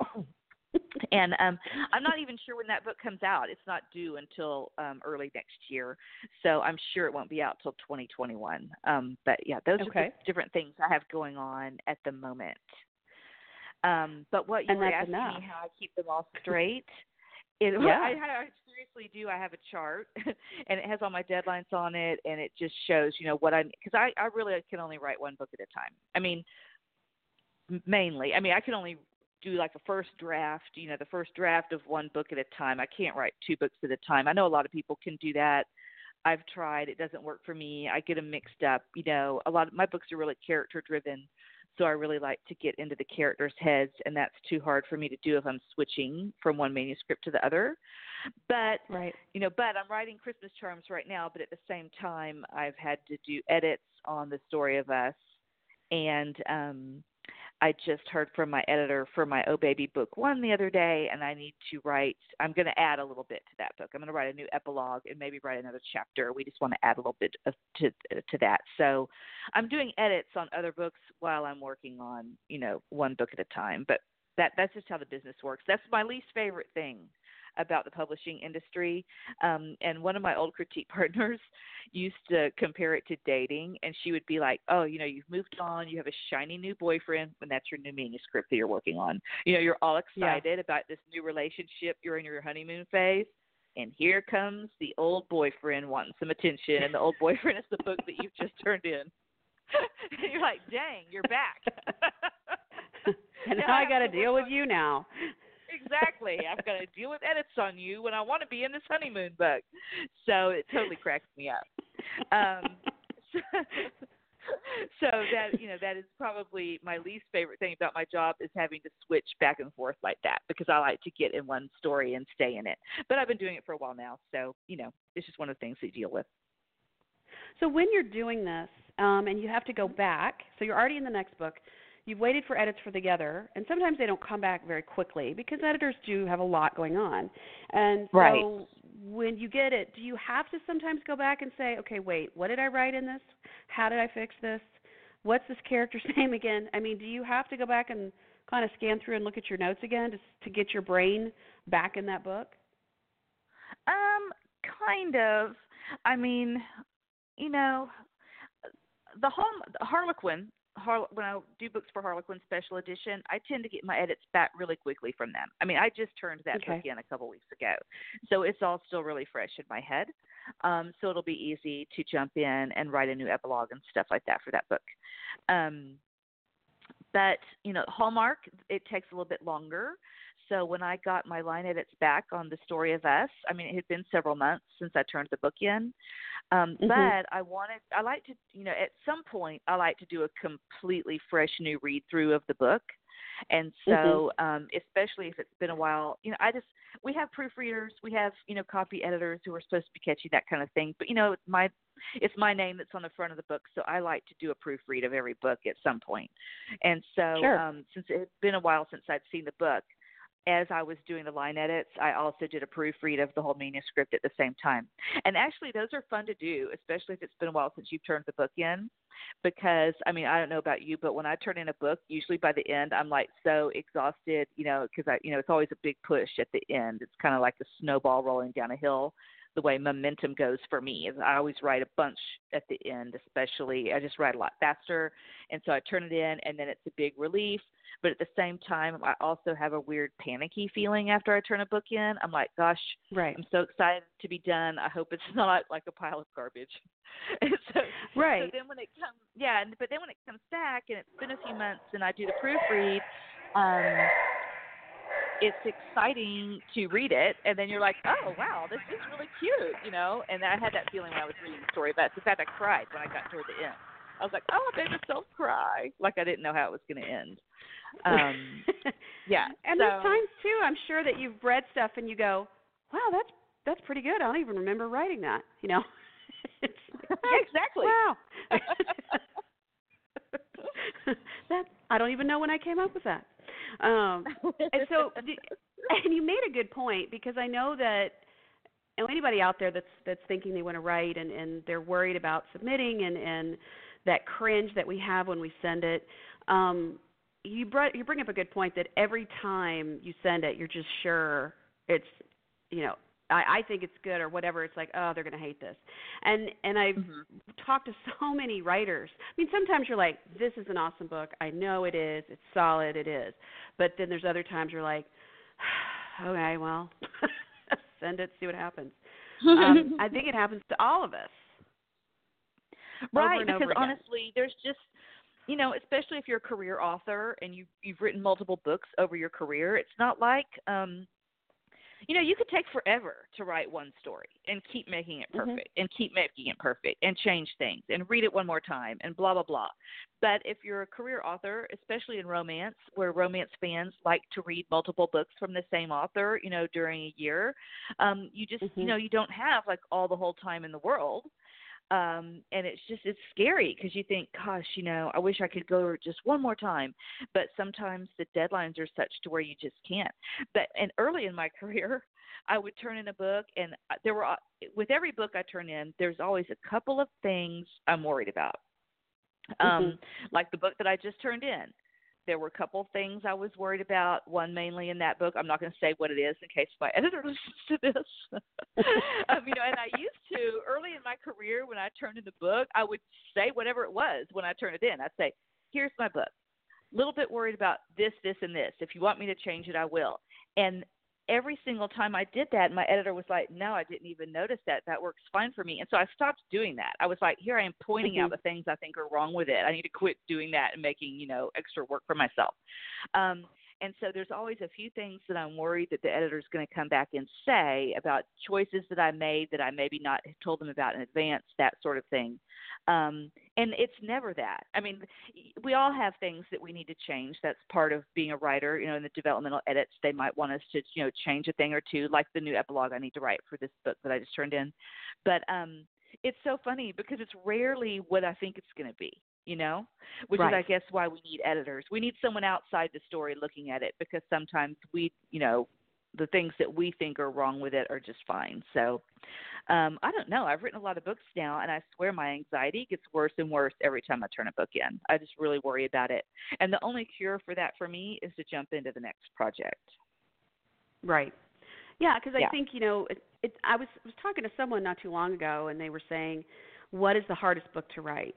Speaker 3: and um I'm not even sure when that book comes out. It's not due until um early next year. So I'm sure it won't be out till 2021. Um but yeah, those
Speaker 2: okay.
Speaker 3: are the different things I have going on at the moment. Um but what you
Speaker 2: and
Speaker 3: were asking
Speaker 2: enough.
Speaker 3: me how I keep them all straight it,
Speaker 2: Yeah.
Speaker 3: I, I seriously do. I have a chart, and it has all my deadlines on it, and it just shows, you know, what I because I I really can only write one book at a time. I mean, mainly. I mean, I can only do like a first draft, you know, the first draft of one book at a time. I can't write two books at a time. I know a lot of people can do that. I've tried. It doesn't work for me. I get them mixed up. You know, a lot of my books are really character driven so I really like to get into the characters' heads, and that's too hard for me to do if I'm switching from one manuscript to the other. But
Speaker 2: Right.
Speaker 3: you know, but I'm writing Christmas Charms right now, but at the same time, I've had to do edits on the story of us, and um, I just heard from my editor for my Oh Baby book one the other day, and I need to write. I'm going to add a little bit to that book. I'm going to write a new epilogue and maybe write another chapter. We just want to add a little bit of, to to that. So I'm doing edits on other books while I'm working on you know one book at a time. But that that's just how the business works. That's my least favorite thing about the publishing industry. Um, and one of my old critique partners used to compare it to dating, and she would be like, "Oh, you know, you've moved on, you have a shiny new boyfriend, and that's your new manuscript that you're working on. You know, you're all
Speaker 2: Yeah.
Speaker 3: excited about this new relationship. You're in your honeymoon phase." And here comes the old boyfriend wanting some attention, and the old boyfriend is the book that you've just turned in. and you're like, dang, you're back.
Speaker 2: and
Speaker 3: Yeah,
Speaker 2: now I
Speaker 3: have
Speaker 2: got to deal with you now.
Speaker 3: Exactly. I've got to deal with edits on you when I want to be in this honeymoon book. So it totally cracks me up. Um, so, so that you know that is probably my least favorite thing about my job is having to switch back and forth like that because I like to get in one story and stay in it. But I've been doing it for a while now, so you know it's just one of the things you deal with.
Speaker 2: So when you're doing this, um, and you have to go back, so you're already in the next book. You've waited for edits for the other, and sometimes they don't come back very quickly because editors do have a lot going on. And so
Speaker 3: Right.
Speaker 2: when you get it, do you have to sometimes go back and say, okay, wait, what did I write in this? How did I fix this? What's this character's name again? I mean, do you have to go back and kind of scan through and look at your notes again to to get your brain back in that book?
Speaker 3: Um, kind of. I mean, you know, the the Harlequin. Har- when I do books for Harlequin Special Edition, I tend to get my edits back really quickly from them. I mean, I just turned that
Speaker 2: Okay.
Speaker 3: book in a couple weeks ago, so it's all still really fresh in my head. Um, so it'll be easy to jump in and write a new epilogue and stuff like that for that book. Um, but you know, Hallmark, it takes a little bit longer. So when I got my line edits back on the story of us, I mean, it had been several months since I turned the book in. Um,
Speaker 2: Mhm.
Speaker 3: But I wanted, I like to, you know, at some point, I like to do a completely fresh new read through of the book. And so, um, especially if it's been a while, you know, I just we have proofreaders, we have you know copy editors who are supposed to be catchy, that kind of thing. But you know, it's my it's my name that's on the front of the book, so I like to do a proofread of every book at some point. And so,
Speaker 2: Sure.
Speaker 3: um, since it's been a while since I've seen the book, as I was doing the line edits, I also did a proofread of the whole manuscript at the same time. And actually, those are fun to do, especially if it's been a while since you've turned the book in. Because, I mean, I don't know about you, but when I turn in a book, usually by the end, I'm like so exhausted, you know, because I, you know, it's always a big push at the end. It's kind of like a snowball rolling down a hill the way momentum goes for me. is I always write a bunch at the end, especially I just write a lot faster, and so I turn it in, and then it's a big relief. But at the same time, I also have a weird panicky feeling after I turn a book in. I'm like, gosh,
Speaker 2: Right.
Speaker 3: I'm so excited to be done. I hope it's not like a pile of garbage. so,
Speaker 2: Right.
Speaker 3: so then when it comes, yeah, and, but then when it comes back, and it's been a few months, and I do the proofread. Um, it's exciting to read it, and then you're like, oh wow, this is really cute, you know. And I had that feeling when I was reading the story. But in fact, I cried when I got toward the end. I was like, oh, I made myself cry, like I didn't know how it was going to end. Um, yeah,
Speaker 2: and
Speaker 3: so,
Speaker 2: there's times too, I'm sure that you've read stuff and you go, "Wow, that's that's pretty good. I don't even remember writing that." You know.
Speaker 3: yeah, exactly.
Speaker 2: Wow. that I don't even know when I came up with that. Um, and so, and you made a good point because I know that you know, anybody out there that's that's thinking they want to write and and they're worried about submitting and and that cringe that we have when we send it. Um, you brought you bring up a good point that every time you send it, you're just sure it's you know I, I think it's good or whatever. It's like, oh, they're going to hate this, and and I've
Speaker 3: mm-hmm.
Speaker 2: talked to so many writers. I mean, sometimes you're like, this is an awesome book. I know it is. It's solid. It is. But then there's other times you're like, okay, well, send it, see what happens. um, I think it happens to all of us.
Speaker 3: Right,
Speaker 2: because
Speaker 3: honestly, there's just you know, especially if you're a career author and you you've written multiple books over your career, it's not like um you know, you could take forever to write one story and keep making it
Speaker 2: mm-hmm.
Speaker 3: perfect mm-hmm. and keep making it perfect and change things and read it one more time and blah blah blah. But if you're a career author, especially in romance, where romance fans like to read multiple books from the same author, you know, during a year, um, you just
Speaker 2: mm-hmm.
Speaker 3: you know you don't have like all the whole time in the world um and it's just it's scary because you think gosh you know i wish i could go just one more time. But sometimes the deadlines are such to where you just can't. But and early in my career i would turn in a book and there were with every book i turn in there's always a couple of things i'm worried about. Um
Speaker 2: mm-hmm.
Speaker 3: like the book that i just turned in there were a couple things I was worried about. One mainly in that book. I'm not going to say what it is in case my editor listens to this. um, you know, and I used to early in my career when I turned in the book, I would say whatever it was when I turned it in. I'd say, "Here's my book. Little bit worried about this, this, and this. If you want me to change it, I will." And every single time I did that, my editor was like, "No, I didn't even notice that. That works fine for me." And so I stopped doing that. I was like, "Here I am pointing
Speaker 2: mm-hmm.
Speaker 3: out the things I think are wrong with it. I need to quit doing that and making you know extra work for myself." Um, and so there's always a few things that I'm worried that the editor's going to come back and say about choices that I made that I maybe not told them about in advance, that sort of thing. Um, and it's never that. I mean, we all have things that we need to change. That's part of being a writer. You know, in the developmental edits, they might want us to, you know, change a thing or two, like the new epilogue I need to write for this book that I just turned in. But um, it's so funny because it's rarely what I think it's going to be you know which
Speaker 2: right.
Speaker 3: is i guess why we need editors. We need someone outside the story looking at it because sometimes we you know the things that we think are wrong with it are just fine. So um i don't know. I've written a lot of books now and i swear my anxiety gets worse and worse every time i turn a book in. I just really worry about it. And the only cure for that for me is to jump into the next project.
Speaker 2: Right. Yeah because i
Speaker 3: yeah.
Speaker 2: think you know it, it i was was talking to someone not too long ago and they were saying what is the hardest book to write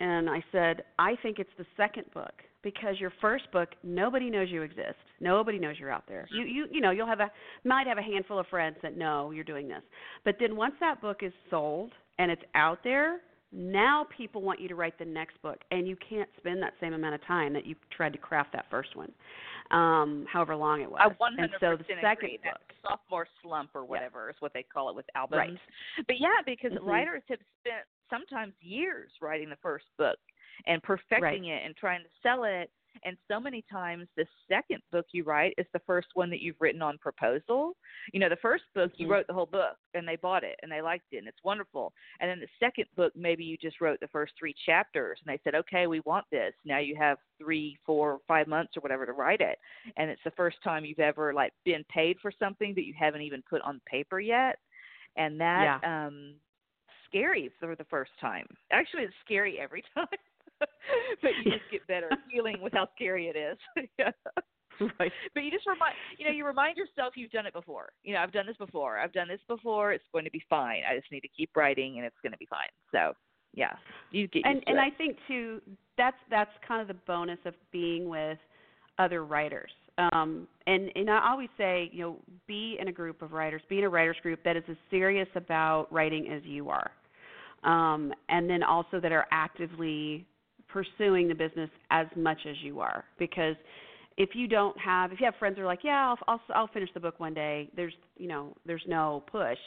Speaker 2: and I said, I think it's the second book because your first book nobody knows you exist. Nobody knows you're out there. You you you know, you'll have a might have a handful of friends that know you're doing this. But then once that book is sold and it's out there, now people want you to write the next book and you can't spend that same amount of time that you tried to craft that first one. Um, however long it was.
Speaker 3: I 100%
Speaker 2: and so the second
Speaker 3: agree.
Speaker 2: book,
Speaker 3: that sophomore slump or whatever
Speaker 2: yeah.
Speaker 3: is what they call it with albums.
Speaker 2: Right.
Speaker 3: But yeah, because
Speaker 2: mm-hmm.
Speaker 3: writers have spent sometimes years writing the first book and perfecting
Speaker 2: right.
Speaker 3: it and trying to sell it and so many times the second book you write is the first one that you've written on proposal. You know, the first book
Speaker 2: mm-hmm.
Speaker 3: you wrote the whole book and they bought it and they liked it and it's wonderful. And then the second book maybe you just wrote the first three chapters and they said, Okay, we want this. Now you have three, four, five months or whatever to write it. And it's the first time you've ever like been paid for something that you haven't even put on paper yet. And that
Speaker 2: yeah.
Speaker 3: um scary for the first time. Actually it's scary every time. but you just get better at dealing with how scary it is. yeah.
Speaker 2: Right.
Speaker 3: But you just remind you know, you remind yourself you've done it before. You know, I've done this before. I've done this before. It's going to be fine. I just need to keep writing and it's going to be fine. So, yeah. You get
Speaker 2: And and
Speaker 3: it.
Speaker 2: I think too that's that's kind of the bonus of being with other writers. Um, and and I always say, you know, be in a group of writers, be in a writers group that is as serious about writing as you are, um, and then also that are actively pursuing the business as much as you are. Because if you don't have if you have friends who are like yeah I'll I'll, I'll finish the book one day there's you know there's no push.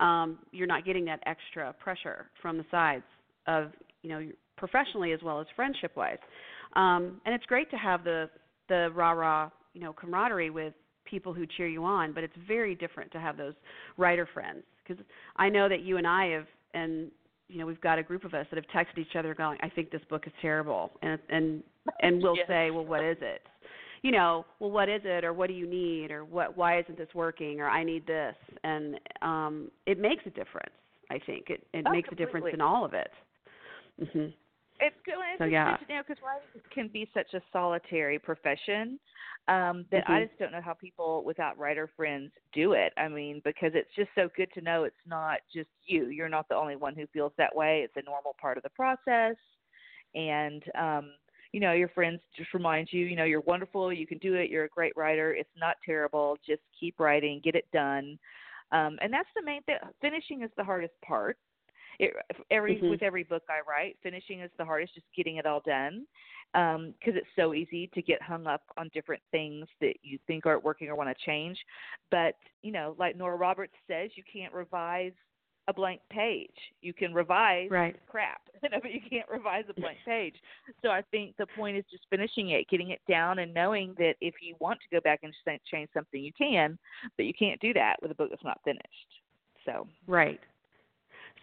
Speaker 2: Um, you're not getting that extra pressure from the sides of you know professionally as well as friendship wise um, and it's great to have the the rah rah you know camaraderie with people who cheer you on but it's very different to have those writer friends. Because I know that you and I have and you know we've got a group of us that have texted each other going i think this book is terrible and and and we'll
Speaker 3: yes.
Speaker 2: say well what is it? You know well what is it? or what do you need? or what why isn't this working? or i need this and um it makes a difference i think. It it
Speaker 3: oh,
Speaker 2: makes
Speaker 3: completely.
Speaker 2: a difference in all of it. Mhm
Speaker 3: it's good. It's
Speaker 2: so yeah,
Speaker 3: you know, because writing can be such a solitary profession um, that
Speaker 2: mm-hmm.
Speaker 3: I just don't know how people without writer friends do it. I mean, because it's just so good to know it's not just you. You're not the only one who feels that way. It's a normal part of the process, and um, you know, your friends just remind you, you know, you're wonderful. You can do it. You're a great writer. It's not terrible. Just keep writing. Get it done. Um, and that's the main thing. Finishing is the hardest part it, every
Speaker 2: mm-hmm.
Speaker 3: with every book I write, finishing is the hardest, just getting it all done, because um, it's so easy to get hung up on different things that you think aren't working or want to change. But you know, like Nora Roberts says, you can't revise a blank page. You can revise
Speaker 2: right.
Speaker 3: crap, but you can't revise a blank page. So I think the point is just finishing it, getting it down, and knowing that if you want to go back and change something, you can, but you can't do that with a book that's not finished. So
Speaker 2: right.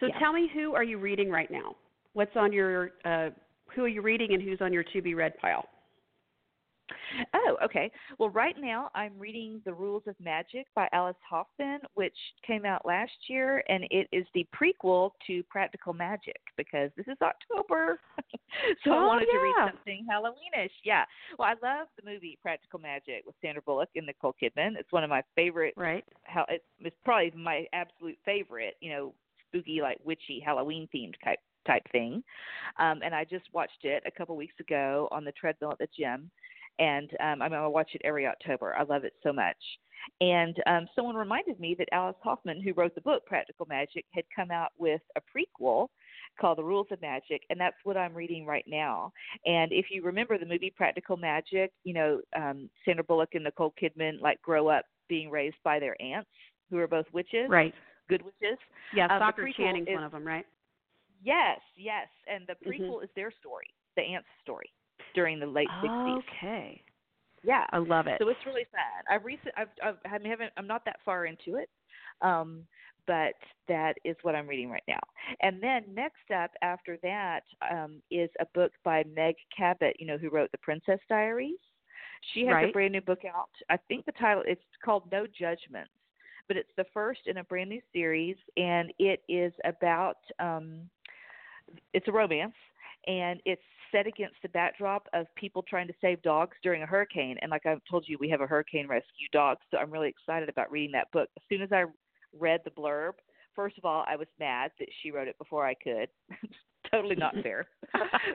Speaker 2: So
Speaker 3: yeah.
Speaker 2: tell me, who are you reading right now? What's on your uh, who are you reading, and who's on your to be read pile?
Speaker 3: Oh, okay. Well, right now I'm reading The Rules of Magic by Alice Hoffman, which came out last year, and it is the prequel to Practical Magic because this is October. so
Speaker 2: oh,
Speaker 3: I wanted
Speaker 2: yeah.
Speaker 3: to read something Halloweenish. Yeah. Well, I love the movie Practical Magic with Sandra Bullock and Nicole Kidman. It's one of my favorite.
Speaker 2: Right.
Speaker 3: How it's probably my absolute favorite. You know, spooky, like witchy Halloween themed type type thing. Um, and I just watched it a couple weeks ago on the treadmill at the gym, and um, I'm going to watch it every October. I love it so much. And um, someone reminded me that Alice Hoffman, who wrote the book Practical Magic, had come out with a prequel called The Rules of Magic, and that's what I'm reading right now. And if you remember the movie Practical Magic, you know um, Sandra Bullock and Nicole Kidman like grow up being raised by their aunts, who are both witches.
Speaker 2: Right
Speaker 3: good witches.
Speaker 2: Yeah,
Speaker 3: um,
Speaker 2: Stockard Channing's
Speaker 3: is,
Speaker 2: one of them, right?
Speaker 3: Yes, yes, and the
Speaker 2: Mm-hmm.
Speaker 3: prequel mm-hmm. is their story, the aunt's story during the late sixties.
Speaker 2: Okay.
Speaker 3: Yeah,
Speaker 2: I love it.
Speaker 3: So it's really sad. I've recent, I've, I've, I haven't, I'm not that far into it, um, but that is what I'm reading right now. And then next up after that um, is a book by Meg Cabot, you know, who wrote The Princess Diaries. She has
Speaker 2: right.
Speaker 3: a brand new book out. I think the title it's called No Judgments but it's the first in a brand new series, and it is about um, it's a romance, and it's set against the backdrop of people trying to save dogs during a hurricane. And like I've told you, we have a hurricane rescue dog, so I'm really excited about reading that book. As soon as I read the blurb, first of all, I was mad that she wrote it before I could. totally not fair.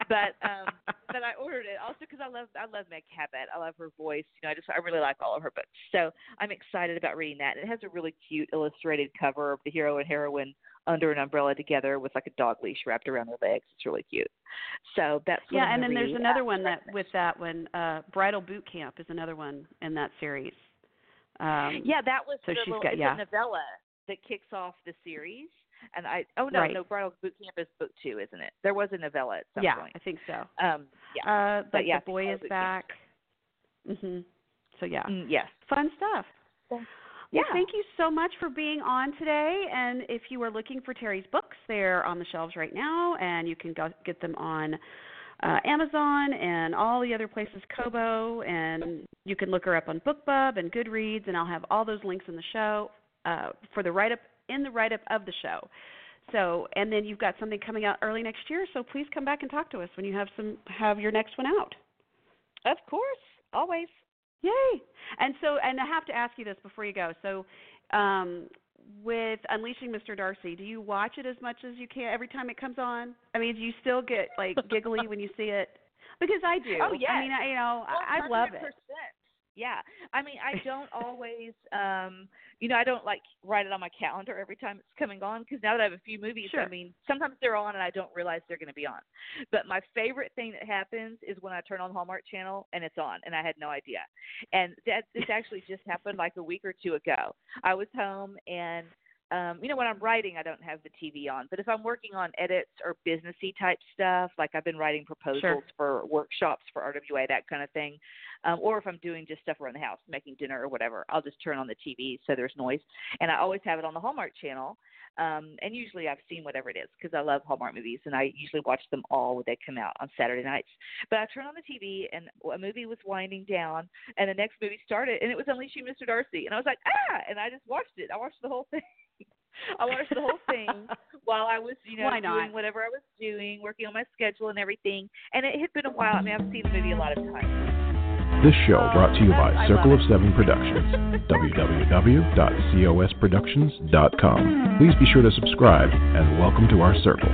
Speaker 3: but um but I ordered it also because I love I love Meg Cabot. I love her voice. You know, I just I really like all of her books. So I'm excited about reading that. It has a really cute illustrated cover of the hero and heroine under an umbrella together with like a dog leash wrapped around their legs. It's really cute. So that's
Speaker 2: yeah.
Speaker 3: I'm
Speaker 2: and then
Speaker 3: read.
Speaker 2: there's another one that with that one, uh, Bridal Boot Camp is another one in that series. Um,
Speaker 3: yeah, that was
Speaker 2: so
Speaker 3: the
Speaker 2: she's
Speaker 3: little,
Speaker 2: got yeah.
Speaker 3: a novella that kicks off the series. And I oh no
Speaker 2: right.
Speaker 3: no Bridal Boot Camp is book two, isn't it? There was a novella at some
Speaker 2: yeah,
Speaker 3: point.
Speaker 2: I think so.
Speaker 3: Um, yeah,
Speaker 2: uh,
Speaker 3: but
Speaker 2: but
Speaker 3: yeah,
Speaker 2: the boy is back. Mhm. So yeah,
Speaker 3: Mm, yes.
Speaker 2: fun stuff.
Speaker 3: Yeah.
Speaker 2: Well, thank you so much for being on today. And if you are looking for Teri's books, they're on the shelves right now, and you can go get them on uh, Amazon and all the other places, Kobo, and you can look her up on BookBub and Goodreads, and I'll have all those links in the show uh, for the write up in the write up of the show. So, and then you've got something coming out early next year, so please come back and talk to us when you have some have your next one out.
Speaker 3: Of course, always.
Speaker 2: Yay! And so, and I have to ask you this before you go. So, um, with Unleashing Mr. Darcy, do you watch it as much as you can every time it comes on? I mean, do you still get like giggly when you see it? Because I do.
Speaker 3: Oh yeah.
Speaker 2: I mean, I, you know, I, I love it.
Speaker 3: Yeah. I mean, I don't always, um, you know, I don't like write it on my calendar every time it's coming on because now that I have a few movies,
Speaker 2: sure.
Speaker 3: I mean, sometimes they're on and I don't realize they're going to be on. But my favorite thing that happens is when I turn on Hallmark Channel and it's on and I had no idea. And that this actually just happened like a week or two ago. I was home and um, you know, when I'm writing, I don't have the TV on. But if I'm working on edits or businessy type stuff, like I've been writing proposals
Speaker 2: Sure.
Speaker 3: for workshops for RWA, that kind of thing, um, or if I'm doing just stuff around the house, making dinner or whatever, I'll just turn on the TV so there's noise. And I always have it on the Hallmark channel. Um, and usually I've seen whatever it is because I love Hallmark movies and I usually watch them all when they come out on Saturday nights. But I turned on the TV and a movie was winding down and the next movie started and it was Unleashing Mr. Darcy and I was like ah and I just watched it. I watched the whole thing. I watched the whole thing while I was, you know,
Speaker 2: Why not?
Speaker 3: doing whatever I was doing, working on my schedule and everything. And it had been a while. I mean, I've seen the movie a lot of times.
Speaker 1: This show brought to you by
Speaker 3: I
Speaker 1: Circle of
Speaker 3: it.
Speaker 1: Seven Productions. www.cosproductions.com. Please be sure to subscribe and welcome to our circle.